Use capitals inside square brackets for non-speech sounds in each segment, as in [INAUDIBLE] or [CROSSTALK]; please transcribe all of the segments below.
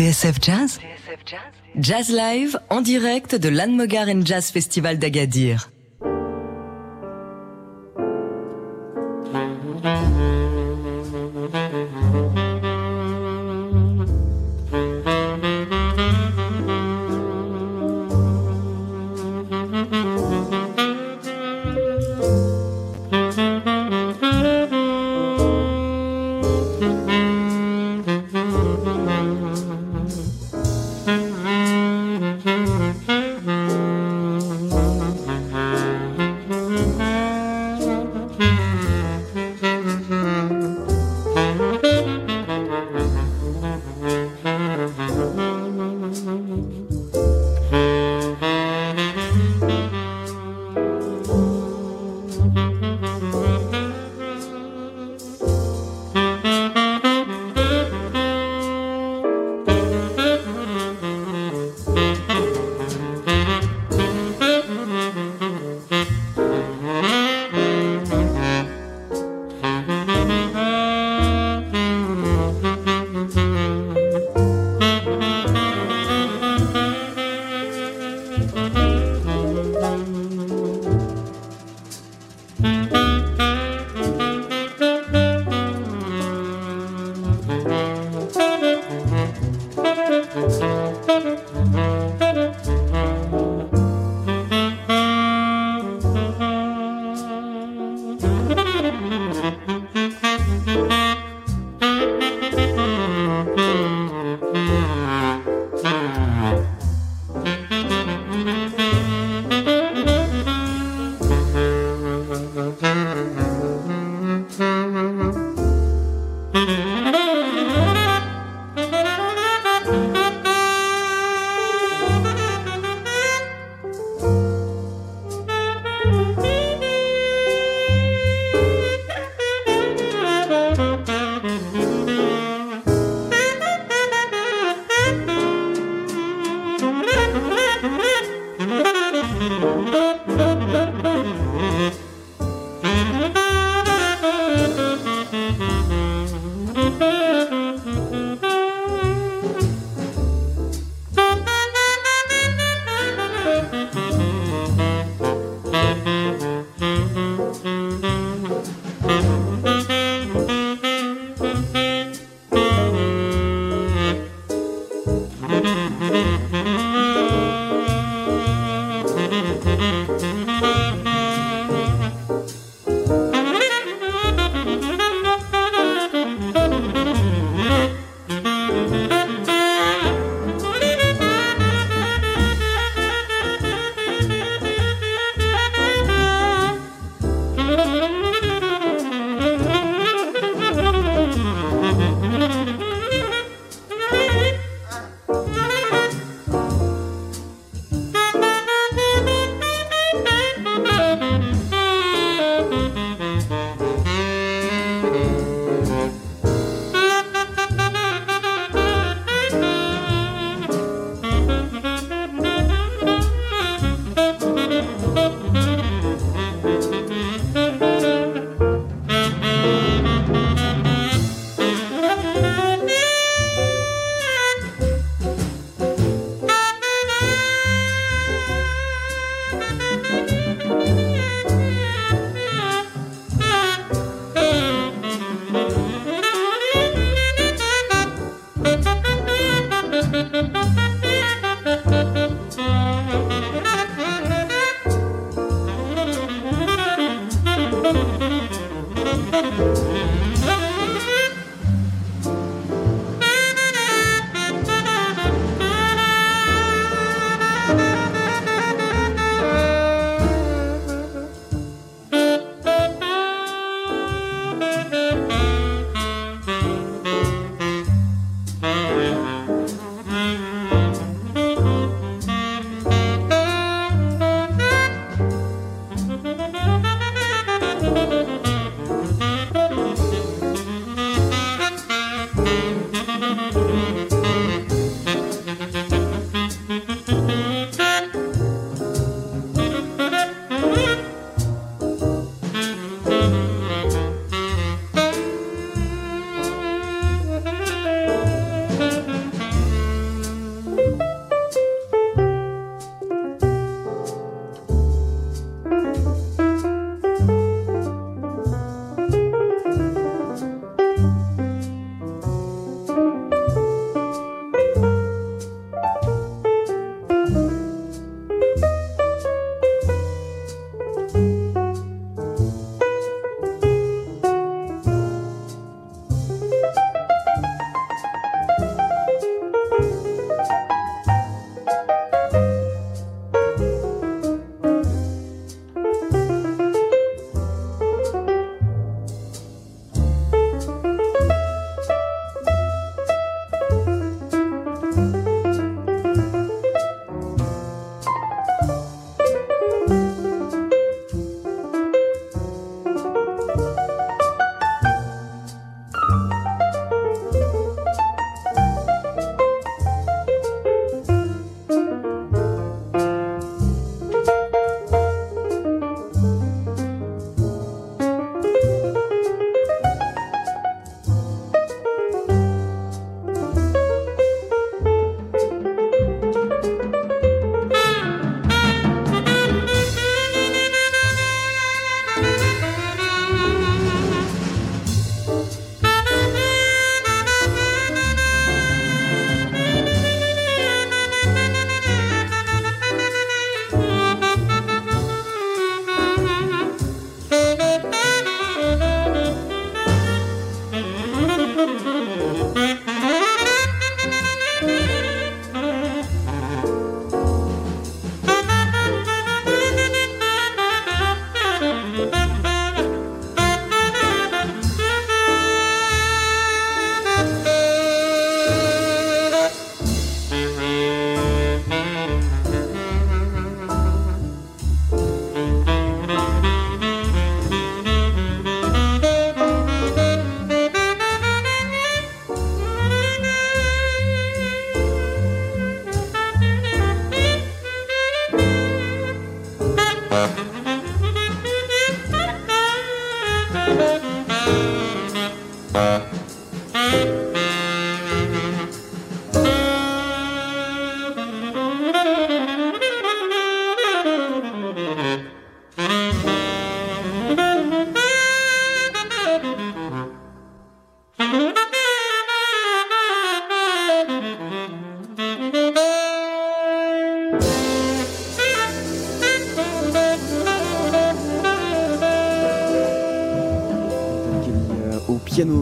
TSF Jazz? Jazz Live en direct de l'Anne Jazz Festival d'Agadir.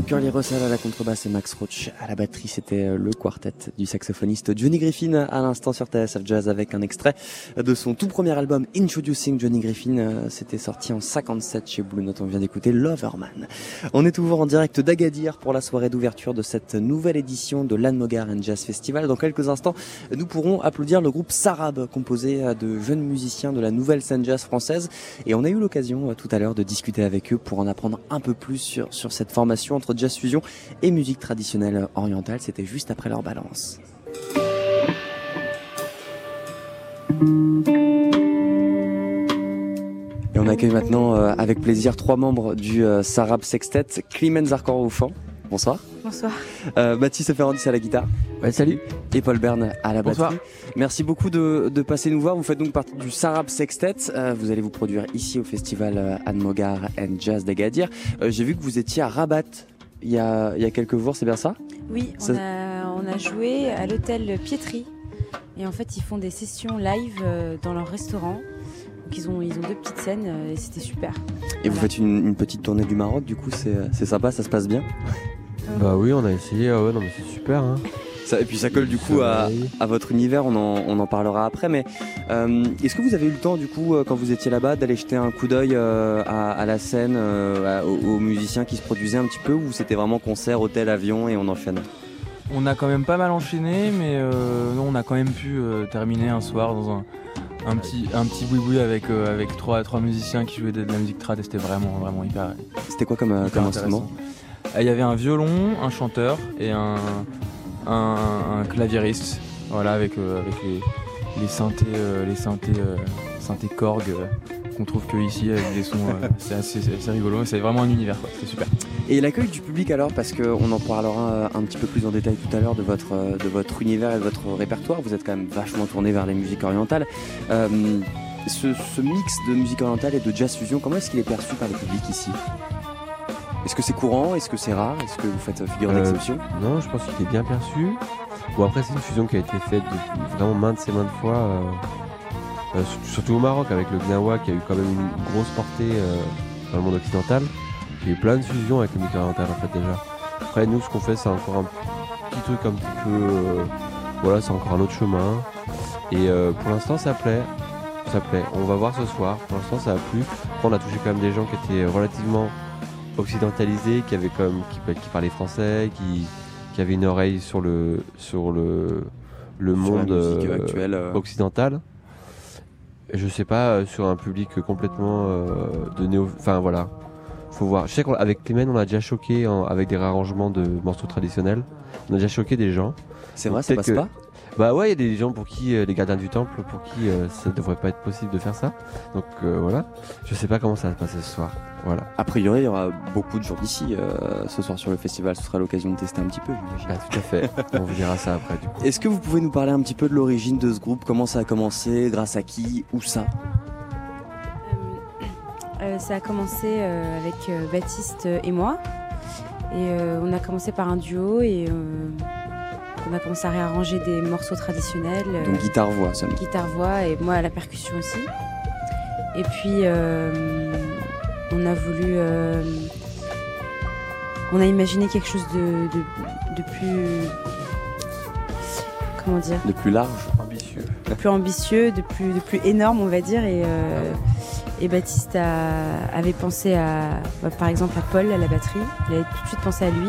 Curly Russell à la contrebasse et Max Roach à la batterie. C'était euh, le quartet du saxophoniste Johnny Griffin à l'instant sur TSF Jazz avec un extrait de son tout premier album Introducing Johnny Griffin. Euh, c'était sorti en 57 chez Blue Note. On vient d'écouter Loverman. On est toujours en direct d'Agadir pour la soirée d'ouverture de cette nouvelle édition de l'Anmogar and Jazz Festival. Dans quelques instants, nous pourrons applaudir le groupe Sarab composé euh, de jeunes musiciens de la nouvelle scène jazz française. Et on a eu l'occasion tout à l'heure de discuter avec eux pour en apprendre un peu plus sur, sur cette formation entre jazz fusion et musique traditionnelle orientale. C'était juste après leur balance. On accueille maintenant euh, avec plaisir trois membres du euh, Sarab Sextet, au chant. Bonsoir. Bonsoir. Euh, Baptiste Ferrandis à la guitare. Ouais, salut. Et Paul Bern à la Bonsoir. batterie. Merci beaucoup de, de passer nous voir. Vous faites donc partie du Sarab Sextet. Euh, vous allez vous produire ici au festival Anne Mogar and Jazz d'Agadir. Euh, J'ai vu que vous étiez à Rabat il y a, il y a quelques jours, c'est bien ça? Oui, Ça- on a, on a joué à l'hôtel Pietri. Et en fait, ils font des sessions live dans leur restaurant. Donc, ils ont, ils ont deux petites scènes euh, et c'était super. Et vous faites une, une petite tournée du Maroc, du coup c'est c'est sympa, ça se passe bien. Bah oui, on a essayé. Ah ouais, non, mais c'est super. Hein. Ça- et puis ça colle du coup à, à votre univers, on en, on en parlera après. Mais euh, est-ce que vous avez eu le temps du coup, euh, quand vous étiez là-bas, d'aller jeter un coup d'œil euh, à, à la scène, euh, à- aux, aux musiciens qui se produisaient un petit peu, ou c'était vraiment concert, hôtel, avion et on enchaîne? On a quand même pas mal enchaîné, mais euh, non, on a quand même pu euh, terminer un soir dans un, un petit un petit boui avec euh, avec trois trois musiciens qui jouaient de, de la musique trad et c'était vraiment vraiment hyper, C'était quoi comme, euh, hyper comme instrument Euh, Il y avait un violon, un chanteur et un un, un claviériste, voilà avec euh, avec les les synthés euh, les synthés synthés Korg euh, qu'on trouve que ici avec des sons euh, [LAUGHS] c'est assez, c'est assez rigolo, c'est vraiment un univers quoi, c'est super. Et l'accueil du public alors, parce qu'on en parlera euh, un petit peu plus en détail tout à l'heure de votre, de votre univers et de votre répertoire. Vous êtes quand même vachement tourné vers les musiques orientales. Euh, ce, ce mix de musique orientale et de jazz fusion, comment est-ce qu'il est perçu par le public ici? Est-ce que c'est courant? Est-ce que c'est rare? Est-ce que vous faites figure Euh, d'exception? Non, je pense qu'il est bien perçu. Bon, après, c'est une fusion qui a été faite depuis vraiment maintes et maintes fois. euh, euh, surtout- au Maroc, avec le Gnawa qui a eu quand même une grosse portée euh, dans le monde occidental. Il y a eu plein de fusions avec le musique orientale en fait déjà. Après, nous, ce qu'on fait, c'est encore un petit truc un petit peu. euh, voilà, c'est encore un autre chemin. Et euh, pour l'instant, ça plaît. Ça plaît. On va voir ce soir. Pour l'instant, ça a plu. Après, on a touché quand même des gens qui étaient relativement occidentalisés, qui avaient comme qui, qui parlaient français, qui, qui avaient une oreille sur le sur le le Sur monde euh, actuelle, euh. occidental. Je sais pas euh, sur un public complètement euh, de néo. Enfin voilà, faut voir. Je sais qu'avec Clément, on a déjà choqué en- avec des réarrangements de morceaux traditionnels. On a déjà choqué des gens. C'est vrai, ça passe que- pas Bah ouais, il y a des gens pour qui, euh, les gardiens du temple, pour qui euh, ça devrait pas être possible de faire ça. Donc euh, voilà. Je sais pas comment ça va se passer ce soir. Voilà. A priori, il y aura beaucoup de gens d'ici euh, ce soir sur le festival. Ce sera l'occasion de tester un petit peu, j'imagine. Ah, tout à fait. on vous dira ça après du coup. Est-ce que vous pouvez nous parler un petit peu de l'origine de ce groupe? Comment ça a commencé? Grâce à qui? Où ça? Euh, ça a commencé euh, avec euh, Baptiste et moi. Et euh, on a commencé par un duo et euh, on a commencé à réarranger des morceaux traditionnels. euh, Donc guitare-voix, ça. guitare-voix et moi à la percussion aussi. Et puis euh, on a voulu. euh, on a imaginé quelque chose de, de, de plus. Comment dire? De plus large Ambitieux. De plus ambitieux, de plus, de plus énorme, on va dire. Et, euh, et Baptiste a- avait pensé à. bah, par exemple à Paul à la batterie. Il avait tout de suite pensé à lui.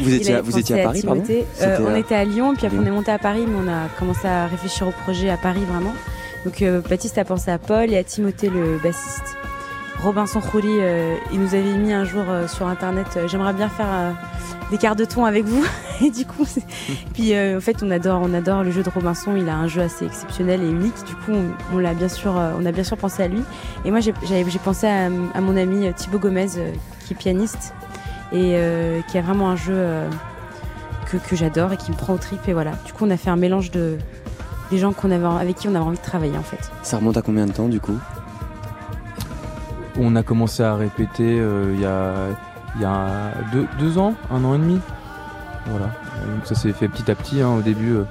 Vous, étiez, à, vous étiez à Paris, pardon. Euh, On était à Lyon, puis après Lyon. on est monté à Paris, mais on a commencé à réfléchir au projet à Paris vraiment. Donc euh, Baptiste a pensé à Paul et à Timothée le bassiste. Robinson Khouli, euh, il nous avait mis un jour euh, sur internet, j'aimerais bien faire des quarts de ton avec vous. [LAUGHS] et du coup, [LAUGHS] puis en fait on adore, on adore le jeu de Robinson. Il a un jeu assez exceptionnel et unique. Du coup, on, on l'a bien sûr, on a bien sûr pensé à lui. Et moi j'ai pensé à, à mon ami Thibaut Gomez, qui est pianiste et euh, qui a vraiment un jeu euh, que, que j'adore et qui me prend au trip. Et voilà. Du coup, on a fait un mélange de des gens qu'on avait avec qui on avait envie de travailler en fait. Ça remonte à combien de temps, du coup? On a commencé à répéter euh, il y a, il y a deux, deux ans, un an et demi. Voilà. Donc ça s'est fait petit à petit. hein. Au début, euh,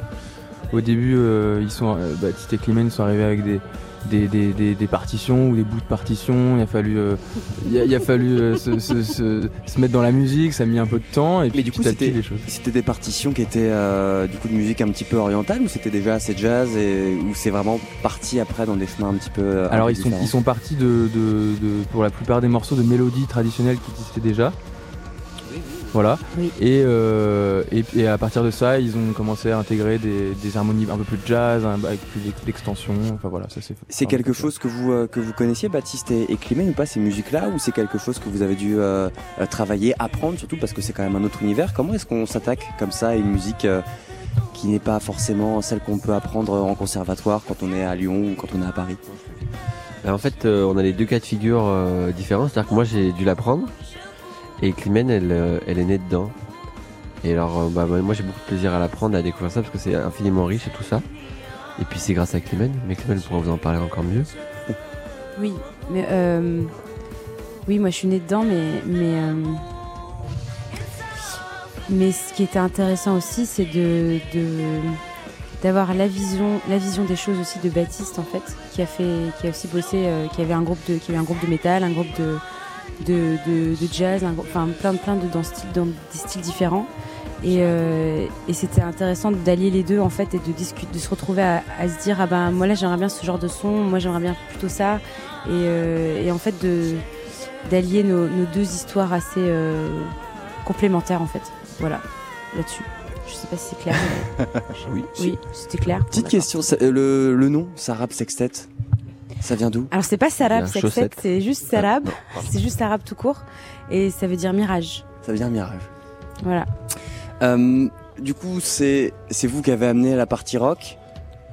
au début euh, ils sont, euh, Baptiste et Clément sont arrivés avec des, des, des, des, des partitions ou des bouts de partitions. Il a fallu, euh, il, a, il a fallu euh, se, se, se, se mettre dans la musique. Ça a mis un peu de temps. Et puis Mais du coup, c'était- les choses. C'était des partitions qui étaient euh, du coup de musique un petit peu orientale ou c'était déjà assez jazz et ou c'est vraiment parti après dans des chemins un petit peu. Alors ils sont, ils sont partis de, de, de- pour la plupart des morceaux de mélodies traditionnelles qui existaient déjà. Voilà. Oui. Et, euh, et, et à partir de ça, ils ont commencé à intégrer des, des harmonies un peu plus jazz, avec plus d'extension. Enfin voilà, ça c'est. C'est quelque chose que vous euh, que vous connaissiez Baptiste et, et Climène ou pas ces musiques-là ou c'est quelque chose que vous avez dû euh, travailler, apprendre surtout parce que c'est quand même un autre univers? Comment est-ce qu'on s'attaque comme ça à une musique euh, qui n'est pas forcément celle qu'on peut apprendre en conservatoire quand on est à Lyon ou quand on est à Paris? Bah, en fait, euh, on a les deux cas de figure euh, différents. C'est-à-dire que moi, j'ai dû l'apprendre. Et Climène, elle, euh, elle est née dedans. Et alors, euh, bah, moi, j'ai beaucoup de plaisir à l'apprendre, à découvrir ça, parce que c'est infiniment riche et tout ça. Et puis, c'est grâce à Climène. Mais Climène pourra vous en parler encore mieux. Oui, mais euh, oui, moi je suis née dedans, mais mais mais ce qui était intéressant aussi, c'est de d'avoir la vision la vision des choses aussi de Baptiste en fait, qui a fait qui a aussi bossé, qui avait un groupe de qui avait un groupe de métal, un groupe de de, de, de jazz, enfin plein de plein de dans, style- dans des styles différents. Et, euh, et c'était intéressant d'allier les deux en fait et de discuter, de se retrouver à, à se dire ah ben moi là j'aimerais bien ce genre de son, moi j'aimerais bien plutôt ça et, euh, et en fait de d'allier nos, nos deux histoires assez euh, complémentaires en fait. Voilà là-dessus. Je sais pas si c'est clair. mais- [LAUGHS] Oui. oui, c'était clair. Petite question, ça- le, le nom Sarab Sextet, ça vient d'où Alors c'est pas Sarab, c'est juste Sarab, Non, pardon. c'est juste Sarab tout court et ça veut dire mirage. Ça vient mirage. Voilà. Euh, du coup, c'est c'est vous qui avez amené la partie rock,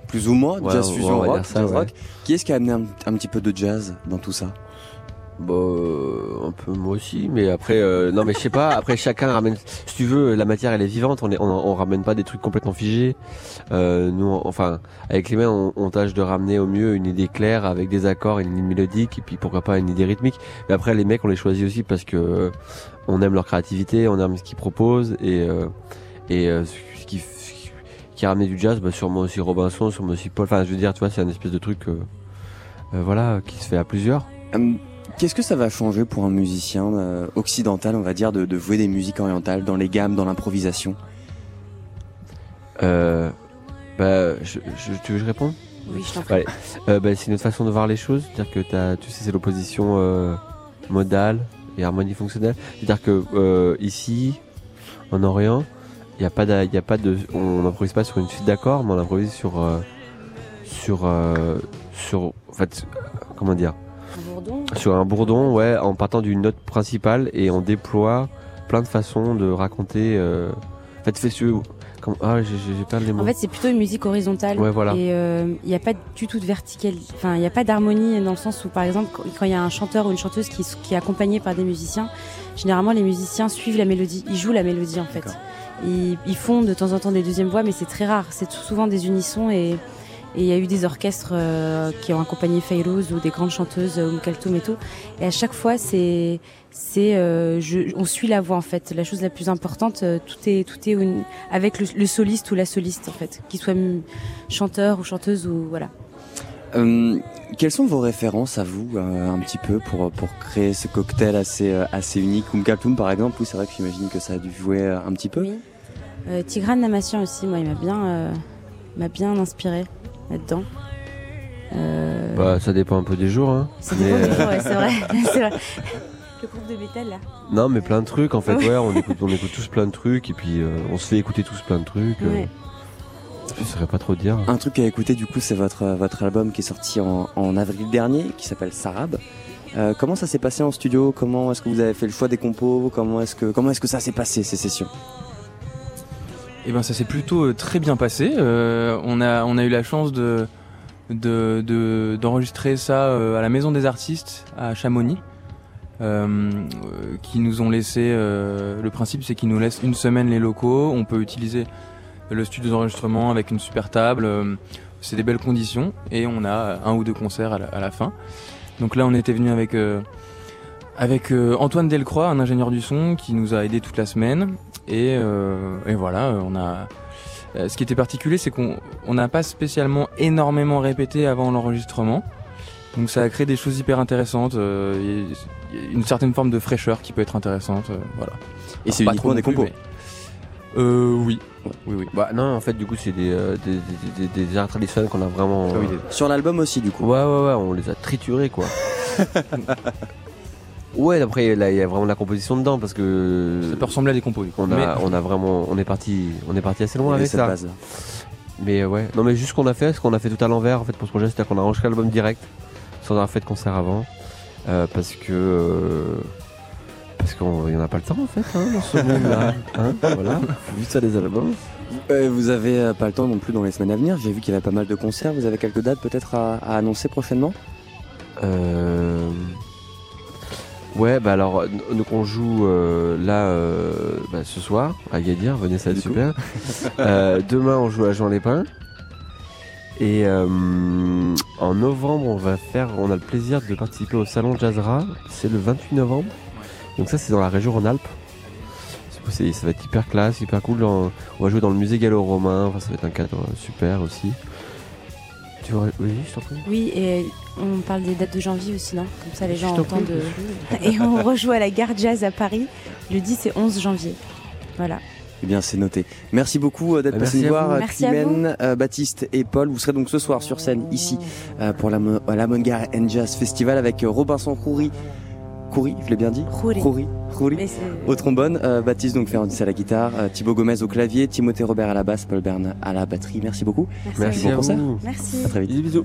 plus ou moins, Ouais, jazz on- fusion rock, dire ça, jazz ouais. rock. Qui est-ce qui a amené un, un petit peu de jazz dans tout ça? Bah, euh, un peu moi aussi, mais après, euh, non, mais je sais pas. Après, chacun ramène. Si tu veux, la matière elle est vivante. On est, on, on ramène pas des trucs complètement figés. Euh, nous, enfin, avec les mains, on, on tâche de ramener au mieux une idée claire avec des accords, une ligne mélodique, et puis pourquoi pas une idée rythmique. Mais après, les mecs, on les choisit aussi parce que euh, on aime leur créativité, on aime ce qu'ils proposent et euh, et euh, ce qui qui a ramené du jazz, bah, sûrement aussi Robinson, sûrement aussi Paul. Enfin, je veux dire, tu vois, c'est un espèce de truc, voilà, qui se fait à plusieurs. Hum, Qu'est-ce que ça va changer pour un musicien euh, occidental, on va dire, de, de jouer des musiques orientales dans les gammes, dans l'improvisation? Euh, bah, je, je, tu veux que je réponde? Oui, je t'en prie. Euh, bah, c'est une autre façon de voir les choses. C'est-à-dire que tu sais, c'est l'opposition euh, modale et harmonie fonctionnelle. C'est-à-dire que euh, ici, en Orient, il y a pas, y a pas de, on n'improvise pas sur une suite d'accords, mais on improvise sur, euh, sur, euh, sur, en fait, comment dire, bourdon. sur un bourdon, ouais, en partant d'une note principale et on déploie plein de façons de raconter. Euh, en fait, fais ce, ah, j'ai, perdu les mots. En fait, c'est plutôt une musique horizontale. Ouais, voilà. Et euh, il n'y a pas du tout de vertical. Enfin, il n'y a pas d'harmonie dans le sens où, par exemple, quand- il y a un chanteur ou une chanteuse qui, qui est accompagné par des musiciens, généralement, les musiciens suivent la mélodie. Ils jouent la mélodie, en fait. Ils, ils font de temps en temps des deuxièmes voix, mais c'est très rare. C'est souvent des unissons et et il y a eu des orchestres euh, qui ont accompagné Fayrouz ou des grandes chanteuses euh, Kaltoum et tout. Et à chaque fois, c'est c'est euh, je- on suit la voix en fait. La chose la plus importante, euh, tout est tout est une- avec le, le soliste ou la soliste en fait, qu'il soit chanteur ou chanteuse ou voilà. Quelles sont vos références à vous, un petit peu, pour, pour créer ce cocktail assez, assez unique? Oum Kaltoum, par exemple, oui, c'est vrai que j'imagine que ça a dû jouer un petit peu. Oui. Euh, Tigran Namassian aussi, moi, il m'a bien m'a bien inspiré là-dedans. Euh, Bah, ça dépend un peu des jours, hein. ça mais, dépend des euh, jours, ouais, c'est vrai. [LAUGHS] c'est vrai. [LAUGHS] Le groupe de métal là. Non, mais plein de trucs en fait. Ouais. Ouais, on écoute, on écoute tous plein de trucs et puis euh, on se fait écouter tous plein de trucs. euh, Ouais. je saurais pas trop dire. Un truc à écouter, du coup, c'est votre, euh, votre album qui est sorti en, en avril dernier, qui s'appelle Sarab. Euh, comment ça s'est passé en studio? Comment est-ce que vous avez fait le choix des compos? Comment est-ce que, comment est-ce que ça s'est passé, ces sessions? Eh ben ça s'est plutôt euh, très bien passé. Euh, on, a, on a eu la chance de de- de- d'enregistrer ça euh, à la Maison des Artistes à Chamonix, euh, euh, qui nous ont laissé. euh, le principe, c'est qu'ils nous laissent une semaine les locaux. On peut utiliser le studio d'enregistrement avec une super table. c'est des belles conditions et on a un ou deux concerts à la, à la fin. Donc là, on était venu avec avec Antoine Delcroix, un ingénieur du son, qui nous a aidé toute la semaine. Et, euh, et voilà, euh, on a. euh, Ce qui était particulier, c'est qu'on on n'a pas spécialement énormément répété avant l'enregistrement. Donc ça a créé des choses hyper intéressantes, euh, une certaine forme de fraîcheur qui peut être intéressante, euh, voilà. Et c'est Pas uniquement trop des compos. mais- Euh, oui. Oui, oui. Bah non, en fait, du coup, c'est des, euh, des, des, des, traditionnels qu'on a vraiment. Ah oui, euh, Sur l'album aussi, du coup. Ouais, ouais, ouais, on les a triturés, quoi. [LAUGHS] ouais, après, là, il y a vraiment de la composition dedans parce que. Ça peut ressembler à des compos. On a, Mais- on a vraiment, on est parti, on est parti assez loin avec cette ça. base-là. Mais euh, ouais, non mais juste ce qu'on a fait, ce qu'on a fait tout à l'envers en fait pour ce projet, c'est-à-dire qu'on a enregistré l'album direct sans avoir fait de concert avant, euh, parce que euh, parce qu'on y en a pas le temps en fait hein, dans ce monde-là. [LAUGHS] Hein, voilà, faut vite ça des albums. Euh, vous avez euh, pas le temps non plus dans les semaines à venir. J'ai vu qu'il y avait pas mal de concerts. Vous avez quelques dates peut-être à, à annoncer prochainement? Euh... Ouais, bah alors, donc on joue euh, là euh, bah, ce soir à Gadir, venez, ça va être super. [LAUGHS] Euh, demain, on joue à Jean Lépin. Et euh, en novembre, on va faire, on a le plaisir de participer au salon Jazzra. C'est le 28 novembre. Donc ça, c'est dans la région Rhône-Alpes. C'est- c'est- Ça va être hyper classe, hyper cool. On on va jouer dans le musée gallo-romain. Enfin, ça va être un cadre super aussi. Tu vois, oui, je t'en prie. Oui, et on parle des dates de janvier aussi, non? Comme ça, les gens entendent. euh, Et on rejoue à la gare jazz à Paris le 10 et 11 janvier. Voilà. Eh bien, c'est noté. Merci beaucoup euh, d'être Euh, passé nous voir, euh, Climène, euh, Baptiste et Paul. Vous serez donc ce soir sur scène ici euh, pour la, la Mongar and Jazz Festival avec Robinson Khoury. Khoury, je l'ai bien dit? Khoury. Khoury. Au trombone, euh, Baptiste donc Ferrandis à la guitare, euh, Thibaut Gomez au clavier, Timothée Robert à la basse, Paul Bern à la batterie. Merci beaucoup. Merci. à Merci vous. Bon à concert. vous. Merci. À très vite. Bisous, bisous.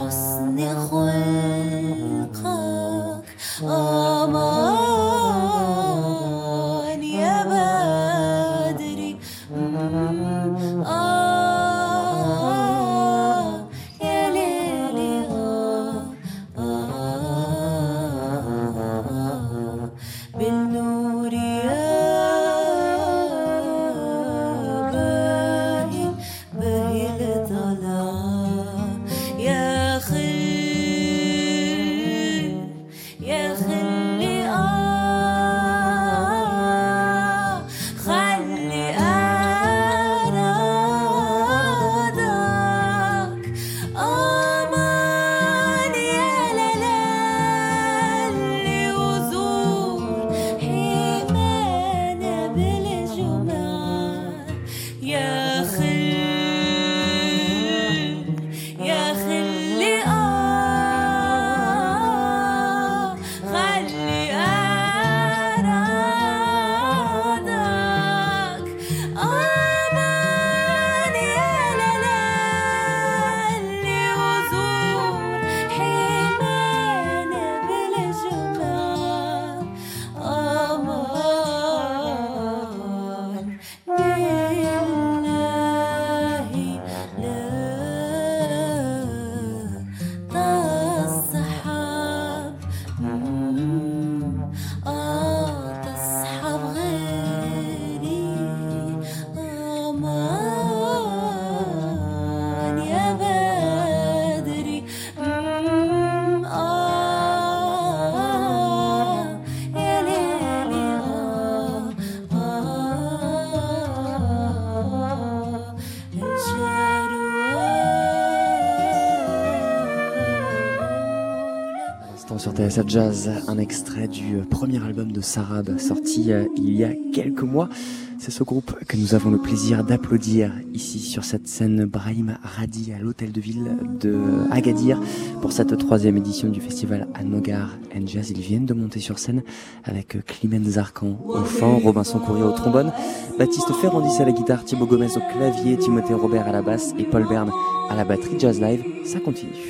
好思念会。Sur TSF Jazz, un extrait du euh, premier album de Sarab sorti euh, il y a quelques mois. C'est ce groupe que nous avons le plaisir d'applaudir ici sur cette scène Brahim Radi à l'hôtel de ville de Agadir pour cette troisième édition du festival Anmogar and Jazz. Ils viennent de monter sur scène avec euh, Climène Zarkan au fond, Robinson Courrier au trombone, Baptiste Ferrandis à la guitare, Thibaut Gomez au clavier, Timothée Robert à la basse et Paul Bern à la batterie. Jazz Live, ça continue.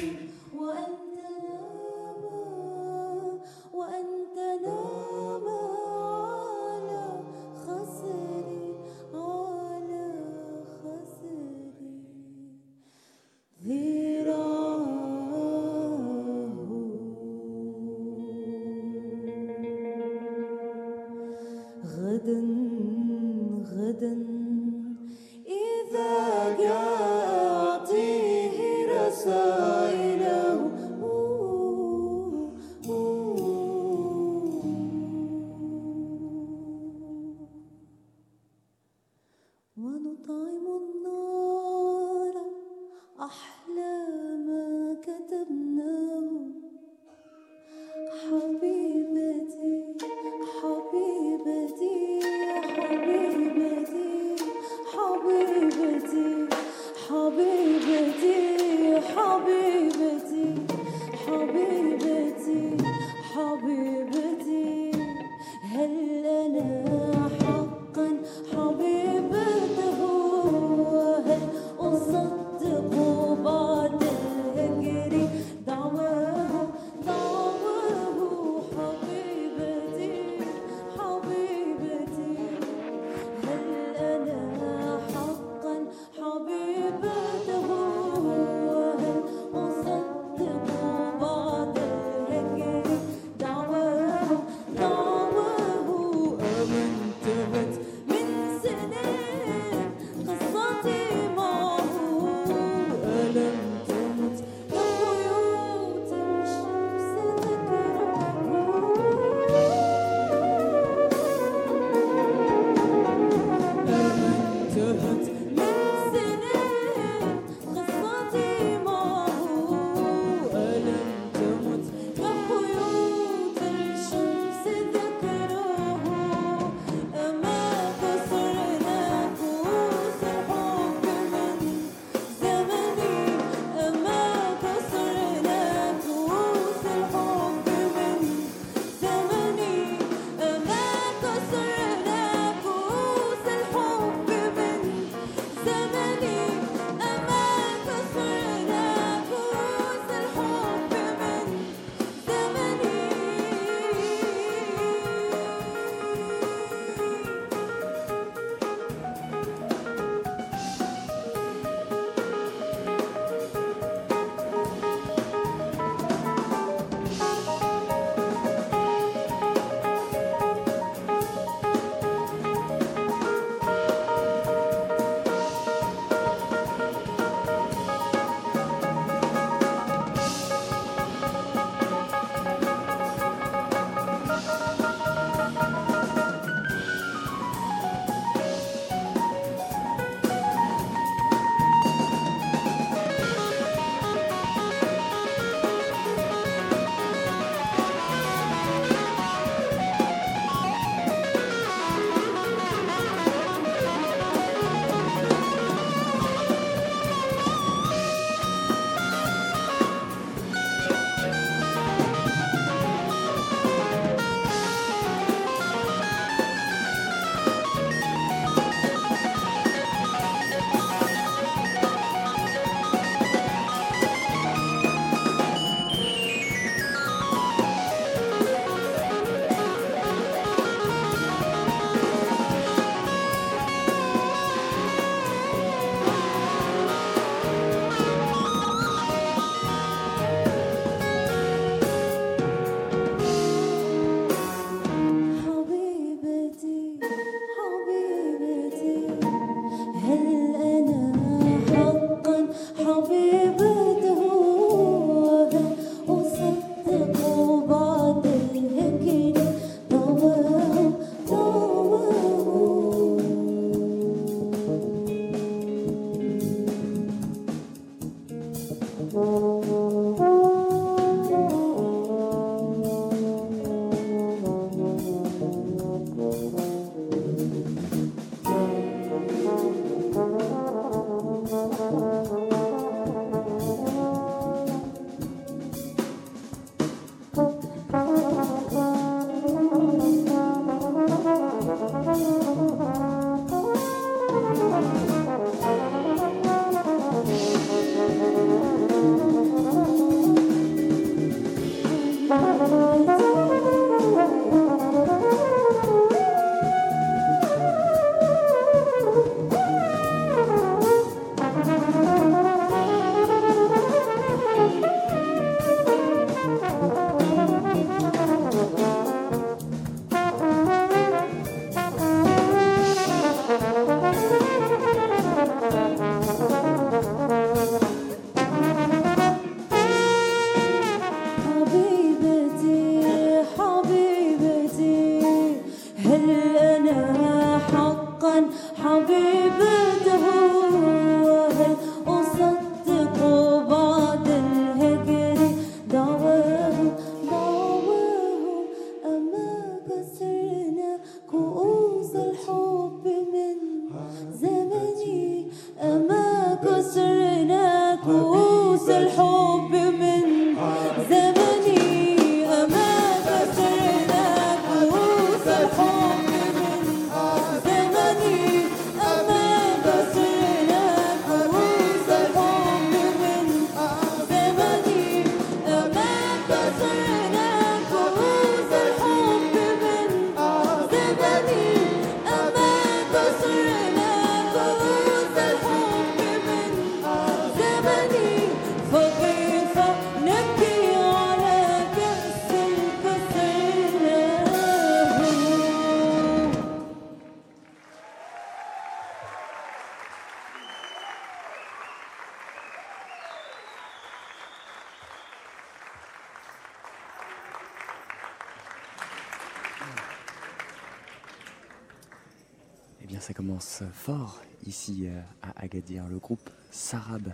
Fort ici euh, à Agadir. Le groupe Sarab,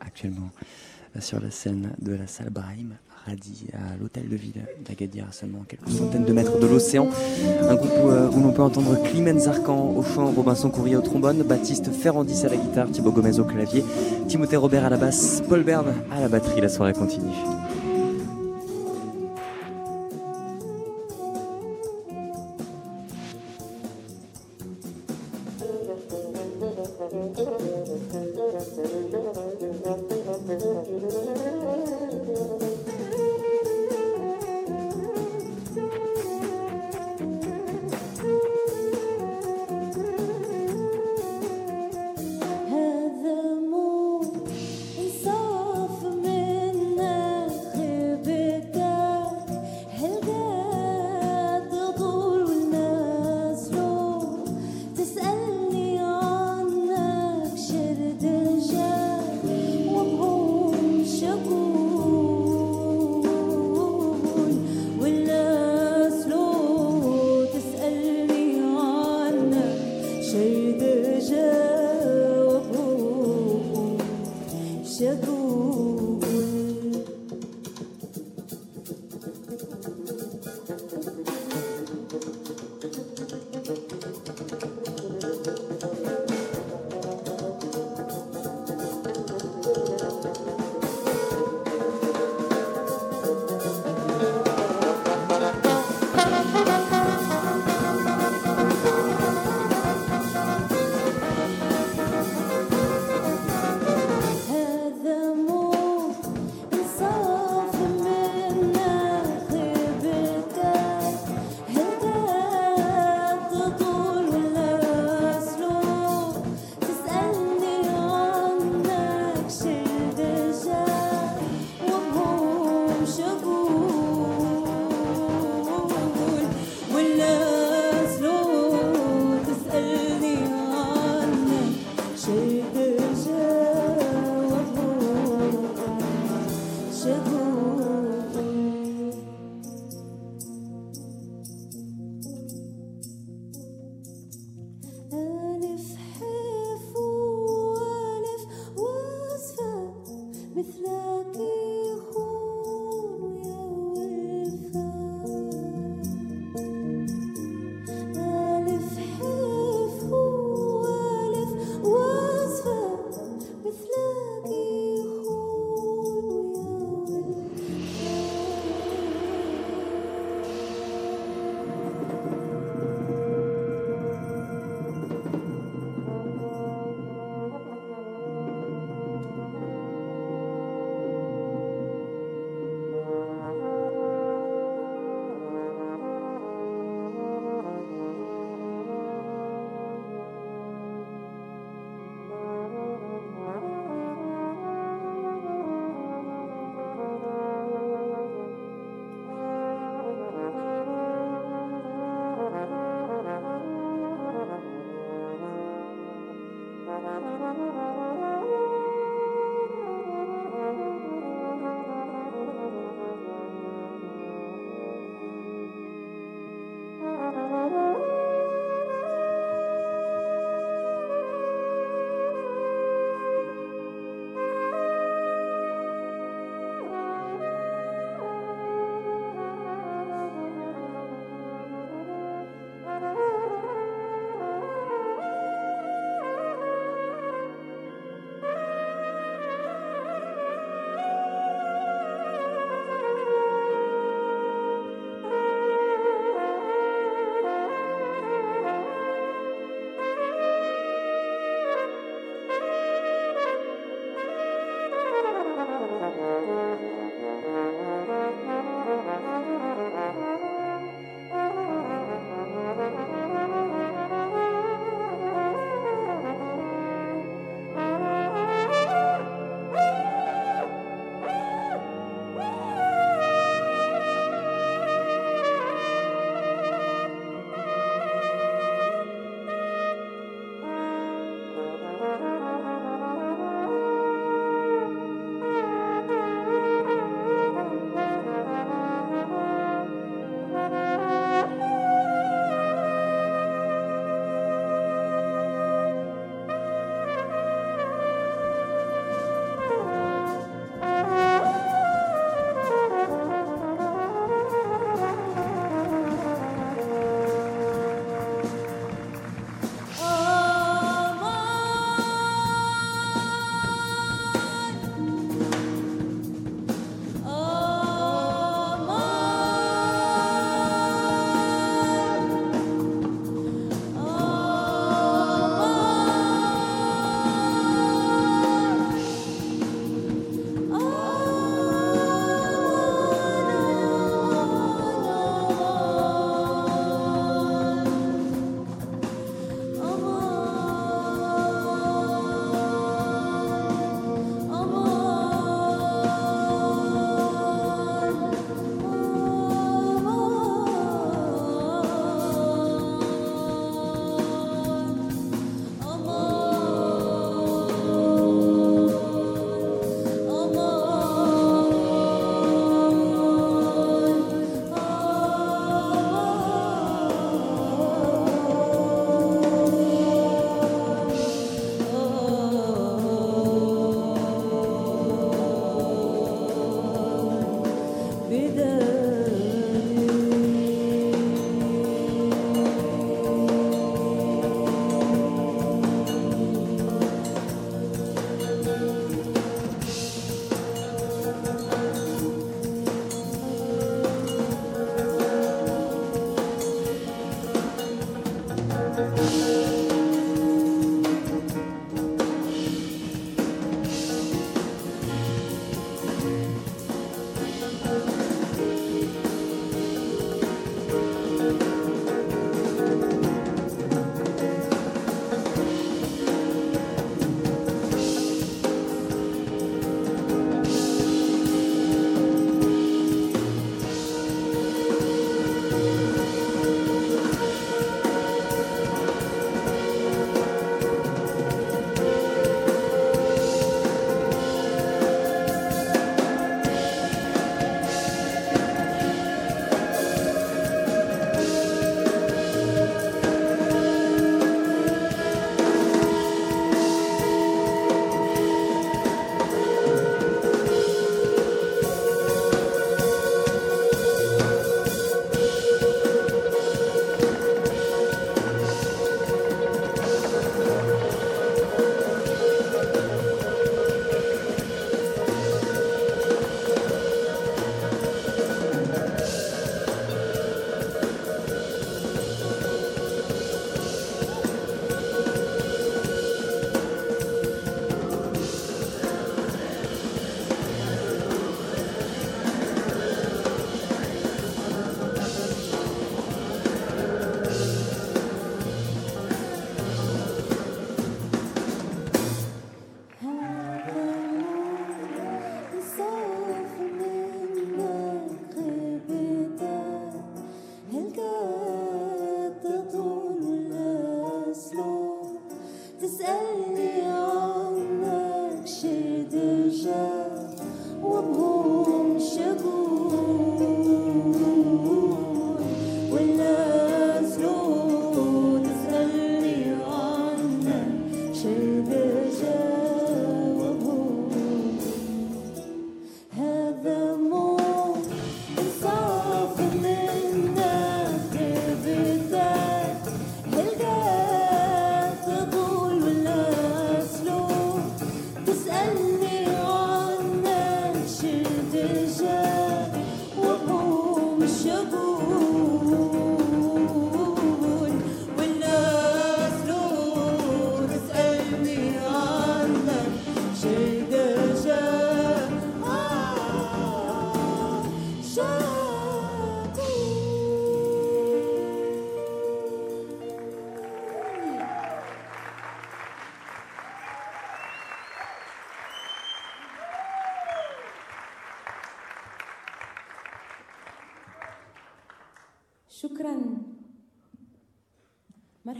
actuellement euh, sur la scène de la salle Brahim Radi à l'hôtel de ville d'Agadir, à seulement quelques centaines de mètres de l'océan. Un groupe où, euh, où l'on peut entendre Climens Zarkan au chant, Robinson Courrier au trombone, Baptiste Ferrandis à la guitare, Thibaut Gomez au clavier, Timothée Robert à la basse, Paul Bern à la batterie. La soirée continue.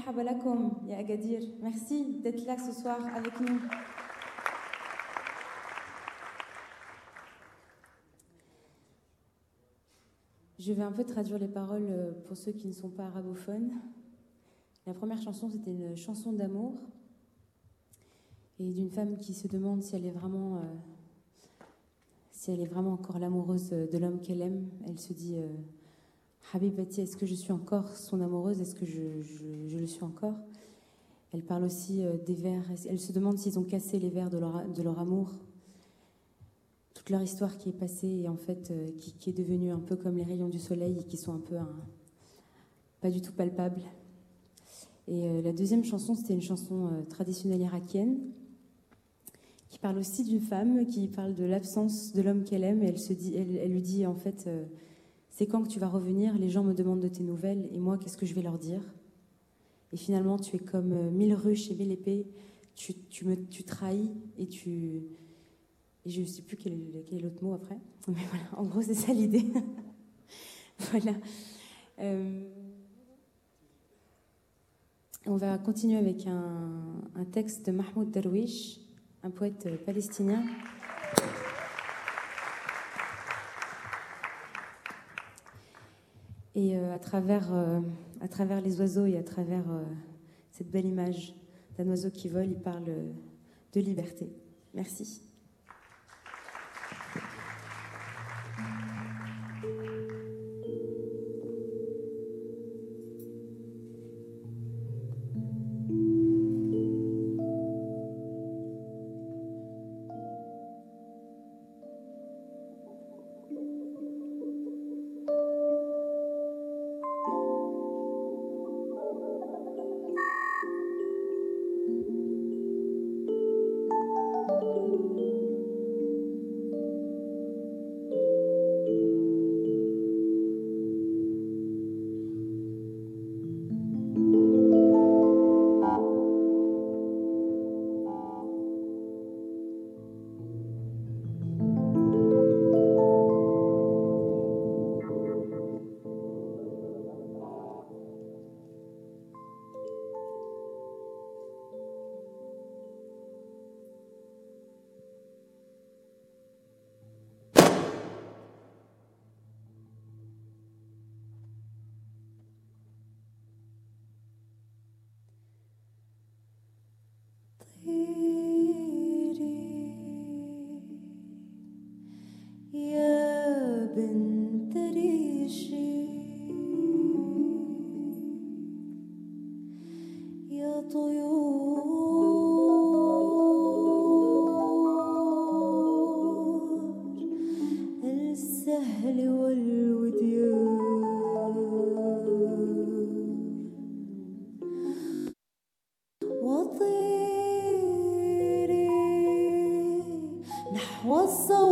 مرحبا لكم يا أكادير merci d'être là ce soir avec nous Je vais un peu traduire les paroles euh, pour ceux qui ne sont pas arabophones. La première chanson, c'était une chanson d'amour et d'une femme qui se demande si elle est vraiment, euh, si elle est vraiment encore l'amoureuse de l'homme qu'elle aime. Elle se dit euh, Habibati, est-ce que je suis encore son amoureuse? Est-ce que je, le suis encore? Elle parle aussi euh, des vers. Elle se demande s'ils ont cassé les vers de leur, amour. Toute leur histoire qui est passée et en fait euh, qui, est devenue un peu comme les rayons du soleil et qui sont un peu un- pas du tout palpables. Et euh, la deuxième chanson, c'était une chanson traditionnelle irakienne qui parle aussi d'une femme qui parle de l'absence de l'homme qu'elle aime. Et elle, se dit, elle, lui dit en fait. C'est quand que tu vas revenir Les gens me demandent de tes nouvelles et moi, qu'est-ce que je vais leur dire? Et finalement, tu es comme euh, mille ruches et mille épées. Tu, me, tu trahis et tu. Et je ne sais plus quel, quel est l'autre mot après. [LAUGHS] Mais voilà, en gros, c'est ça l'idée. [LAUGHS] voilà. Euh, on va continuer avec un, un texte de Mahmoud Darwish, un poète palestinien. Et euh, à, travers, euh, à travers les oiseaux et à travers euh, cette belle image d'un oiseau qui vole, il parle de liberté. Merci. also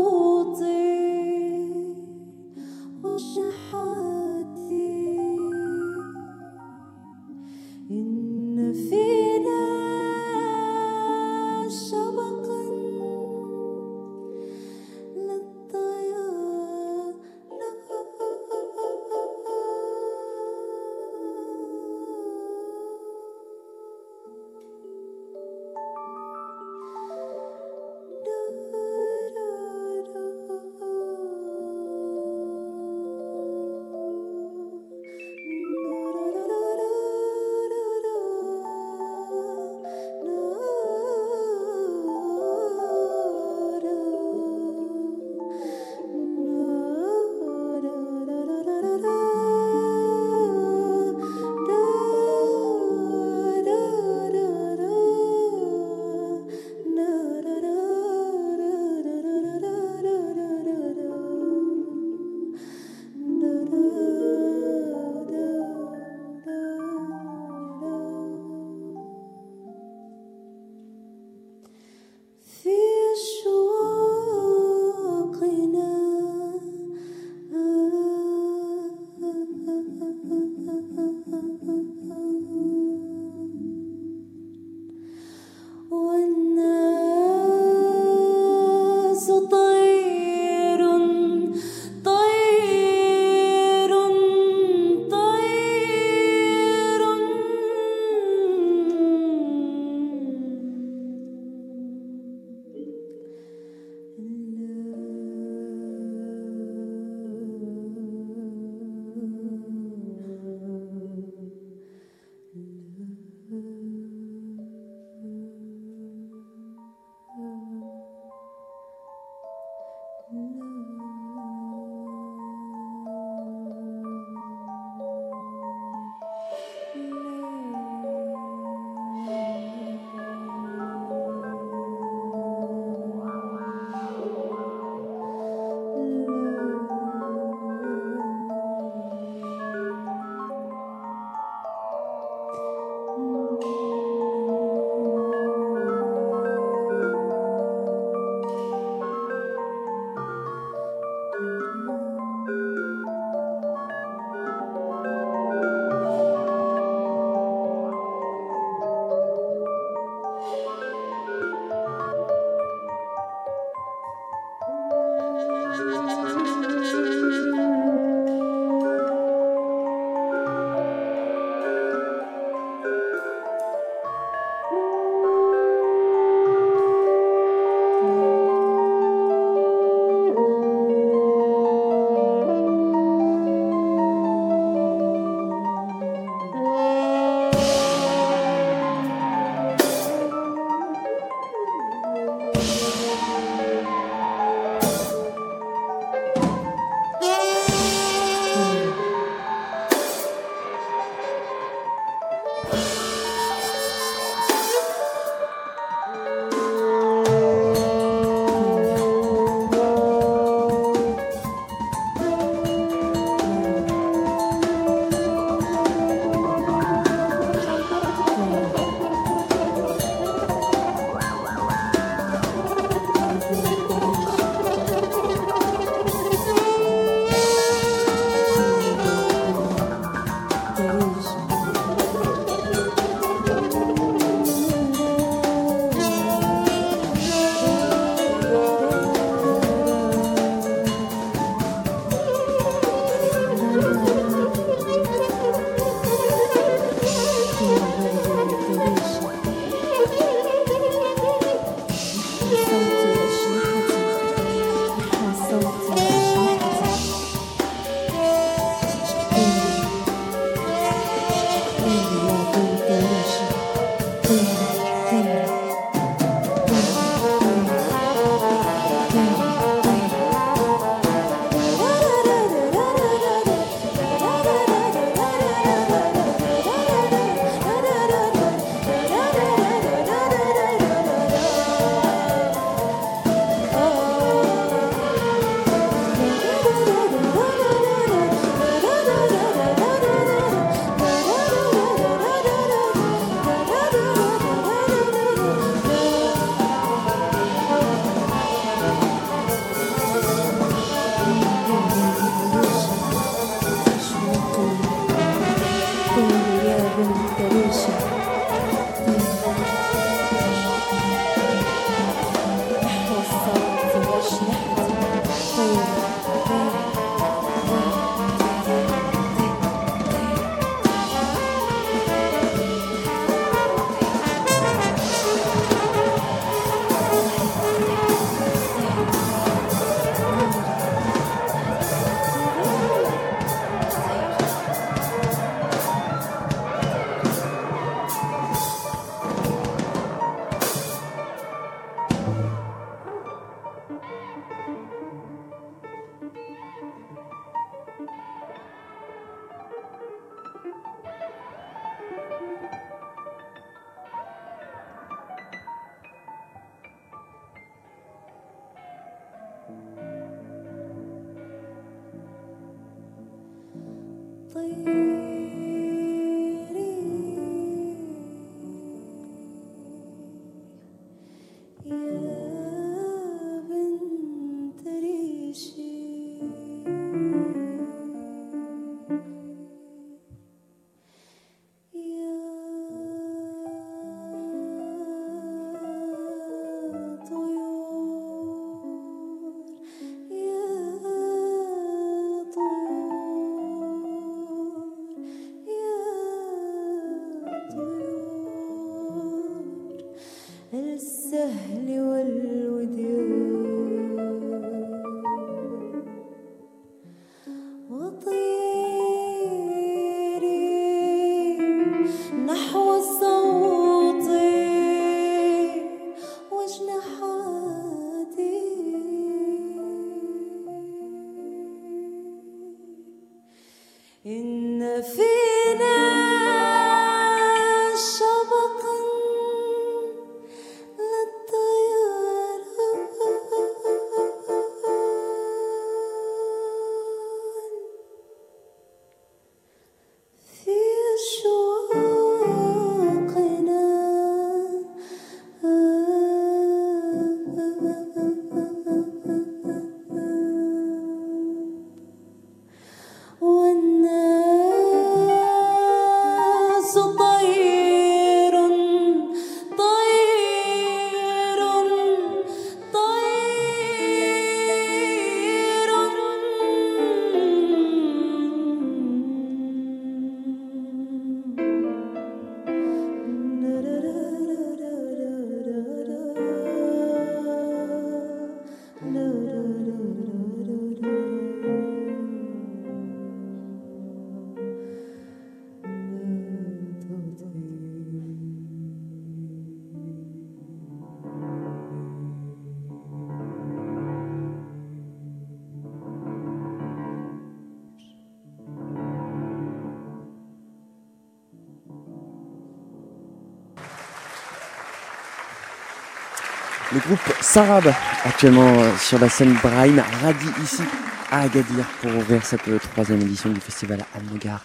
Le groupe Sarab, actuellement euh, sur la scène Brahim Radi ici à Agadir pour ouvrir cette euh, troisième édition du festival Almogar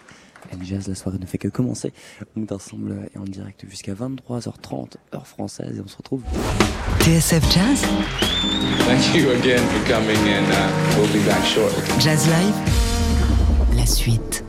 and Jazz. La soirée ne fait que commencer. On est ensemble euh, et en direct jusqu'à 23h30 heure française et on se retrouve TSF Jazz, Thank you again for coming, and uh, we'll be back shortly. Jazz Live, la suite.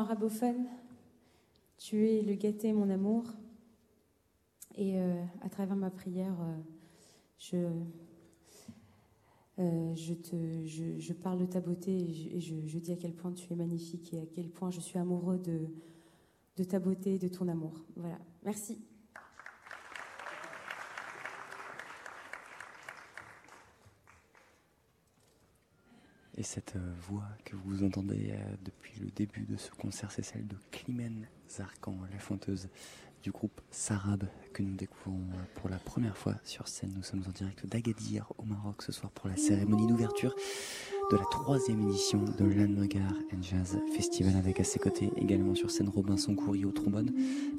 Arabophones, tu es le gâté, mon amour. Et euh, à travers ma prière, euh, je, euh, je, parle de ta beauté et, je, dis à quel point tu es magnifique et à quel point je suis amoureux de ta beauté et de ton amour. Voilà, merci. Et cette euh, voix que vous entendez euh, depuis le début de ce concert, c'est celle de Climène Zarkan, la chanteuse du groupe Sarab, que nous découvrons euh, pour la première fois sur scène. Nous sommes en direct d'Agadir, au Maroc, ce soir pour la cérémonie d'ouverture de la troisième édition de l'Annegar and Jazz Festival, avec à ses côtés également sur scène Robinson Coury au trombone,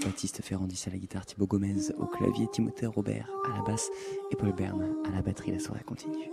Baptiste Ferrandis à la guitare, Thibaut Gomez au clavier, Timothée Robert à la basse et Paul Bern à la batterie. La soirée continue.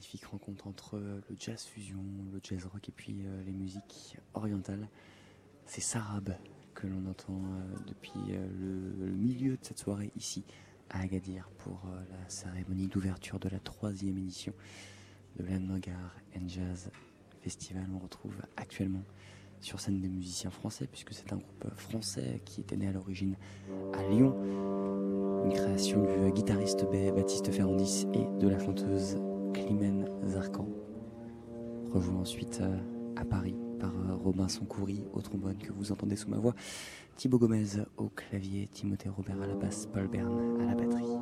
Magnifique rencontre entre euh, le jazz fusion, le jazz rock et puis euh, les musiques orientales. C'est Sarab que l'on entend euh, depuis le, milieu de cette soirée ici à Agadir pour la cérémonie d'ouverture de la troisième édition de and Jazz Festival. On retrouve actuellement sur scène des musiciens français puisque c'est un groupe français qui était né à l'origine à Lyon. Une création du guitariste Ba- Baptiste Ferrandis et de la chanteuse Climène Zarkan. Rejoint ensuite euh, à Paris par euh, Robinson Coury au trombone que vous entendez sous ma voix, Thibaut Gomez au clavier, Timothée Robert à la basse, Paul Bern à la batterie.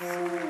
Yes.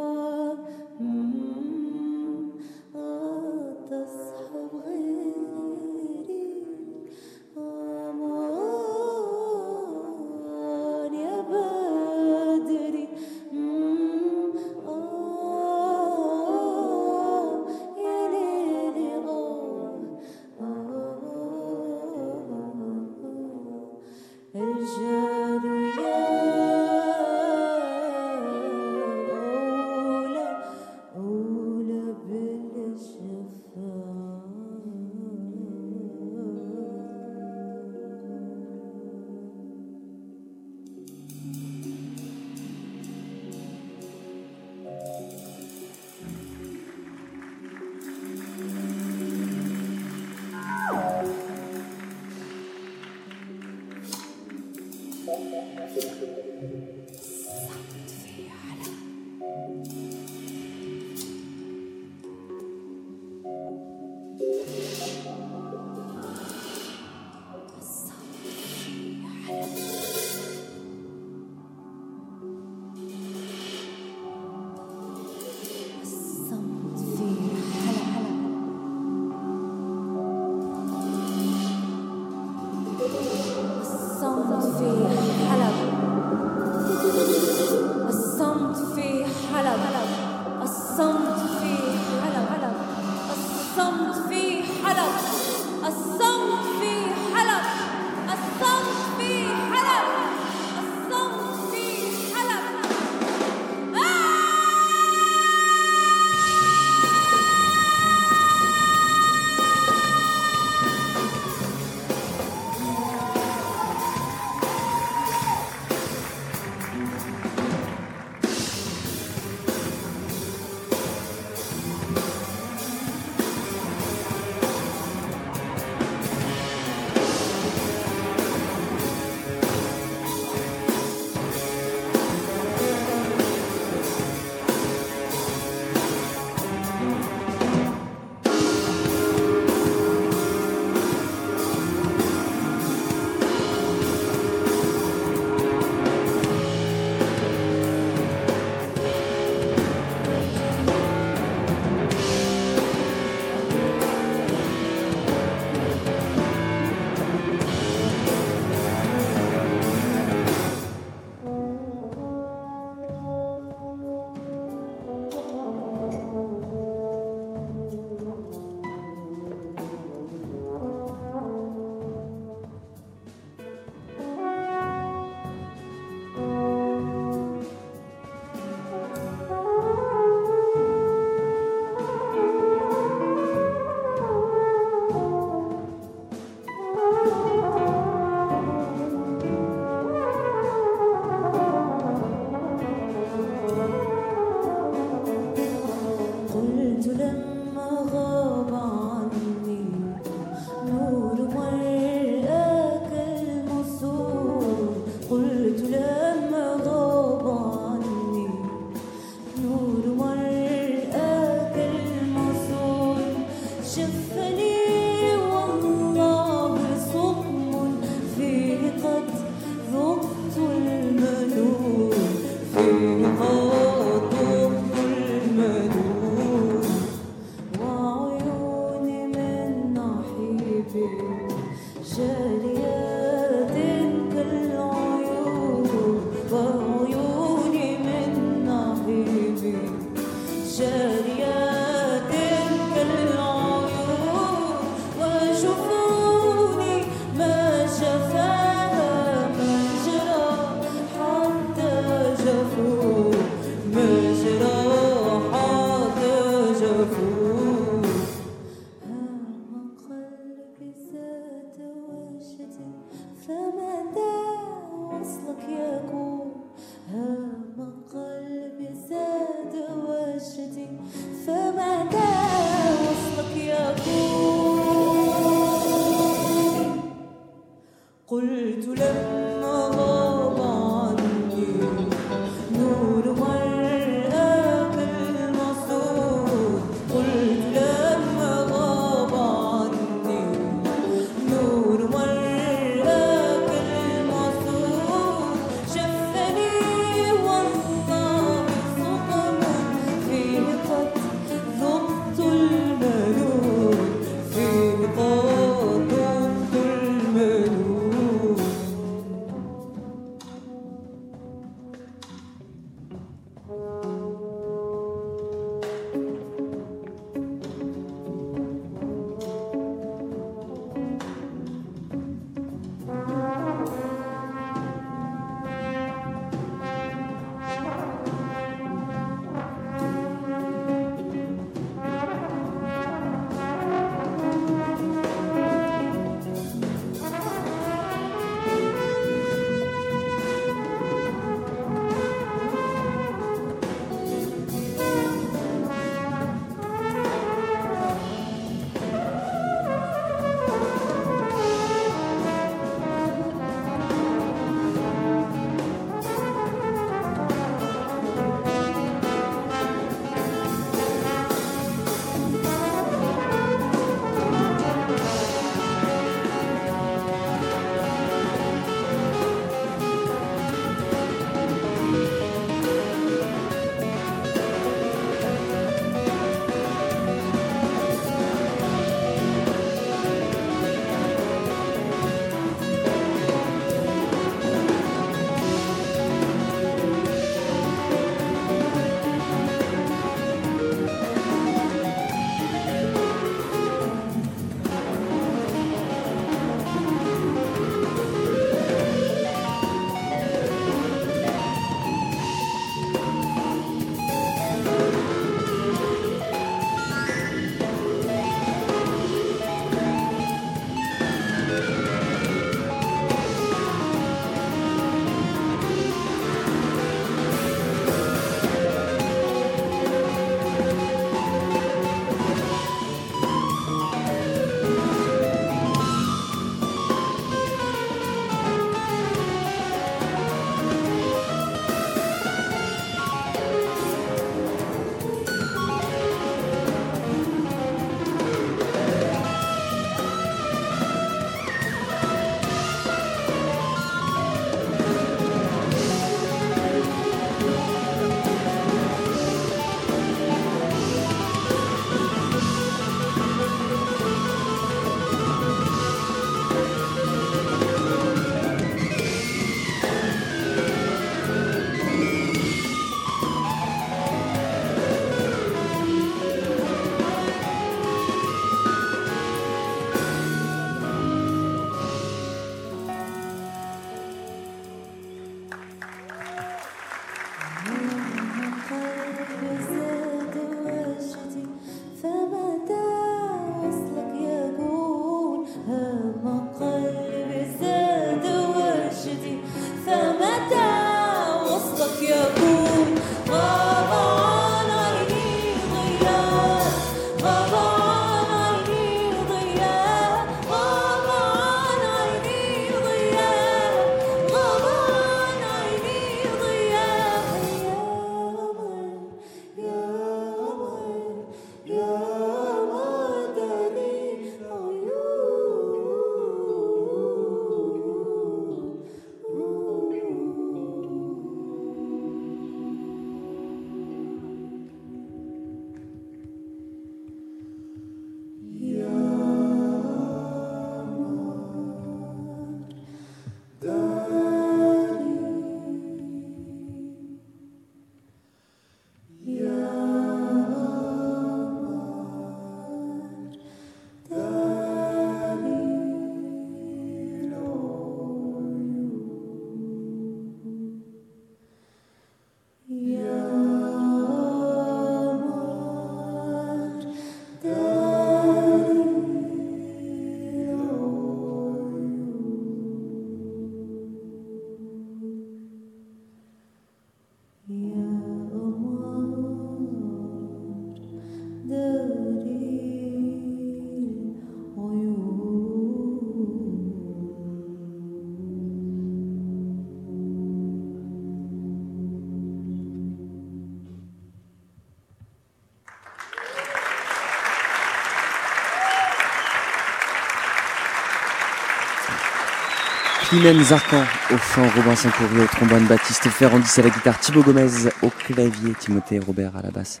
Slimane Zarkan au chant, Robinson Courrier au trombone, Baptiste Ferrandis à la guitare, Thibaut Gomez au clavier, Timothée Robert à la basse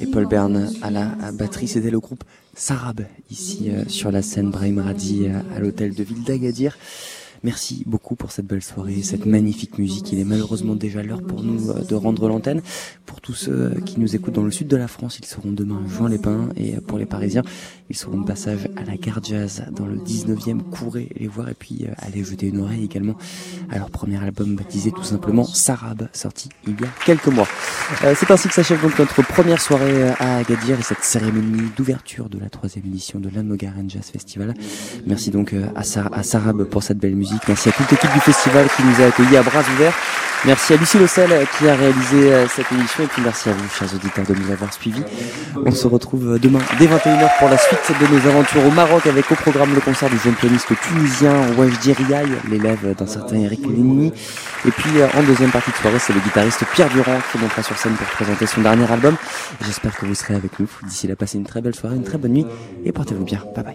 et Paul Bern à la batterie. C'était le groupe Sarab ici euh, sur la scène Brahim Radi euh, à l'hôtel de ville d'Agadir. Merci beaucoup pour cette belle soirée, cette magnifique musique. Il est malheureusement déjà l'heure pour nous euh, de rendre l'antenne. Tous ceux euh, qui nous écoutent dans le sud de la France, ils seront demain à Juin-les-Pins. Et euh, pour les Parisiens, ils seront de passage à la Gare Jazz dans le 19e. Courez les voir et puis allez jeter une oreille également à leur premier album baptisé tout simplement Sarab, sorti il y a quelques mois. Euh, C'est ainsi que s'achève donc notre première soirée à Agadir et cette cérémonie d'ouverture de la troisième édition de l'Anmogaran Jazz Festival. Merci donc euh, à Sarab pour cette belle musique. Merci à toute l'équipe du festival qui nous a accueillis à bras ouverts. Merci à Lucie Lossel euh, qui a réalisé euh, cette émission et puis merci à vous, chers auditeurs, de nous avoir suivis. On se retrouve euh, demain dès 21h pour la suite de nos aventures au Maroc avec au programme le concert du jeune pianiste tunisien Wajdi Riaï, l'élève d'un certain Eric Lenny. Et puis en deuxième partie de soirée, c'est le guitariste Pierre Durand qui montera sur scène pour présenter son dernier album. J'espère que vous serez avec nous. D'ici là, passez une très belle soirée, une très bonne nuit et portez-vous bien. Bye bye.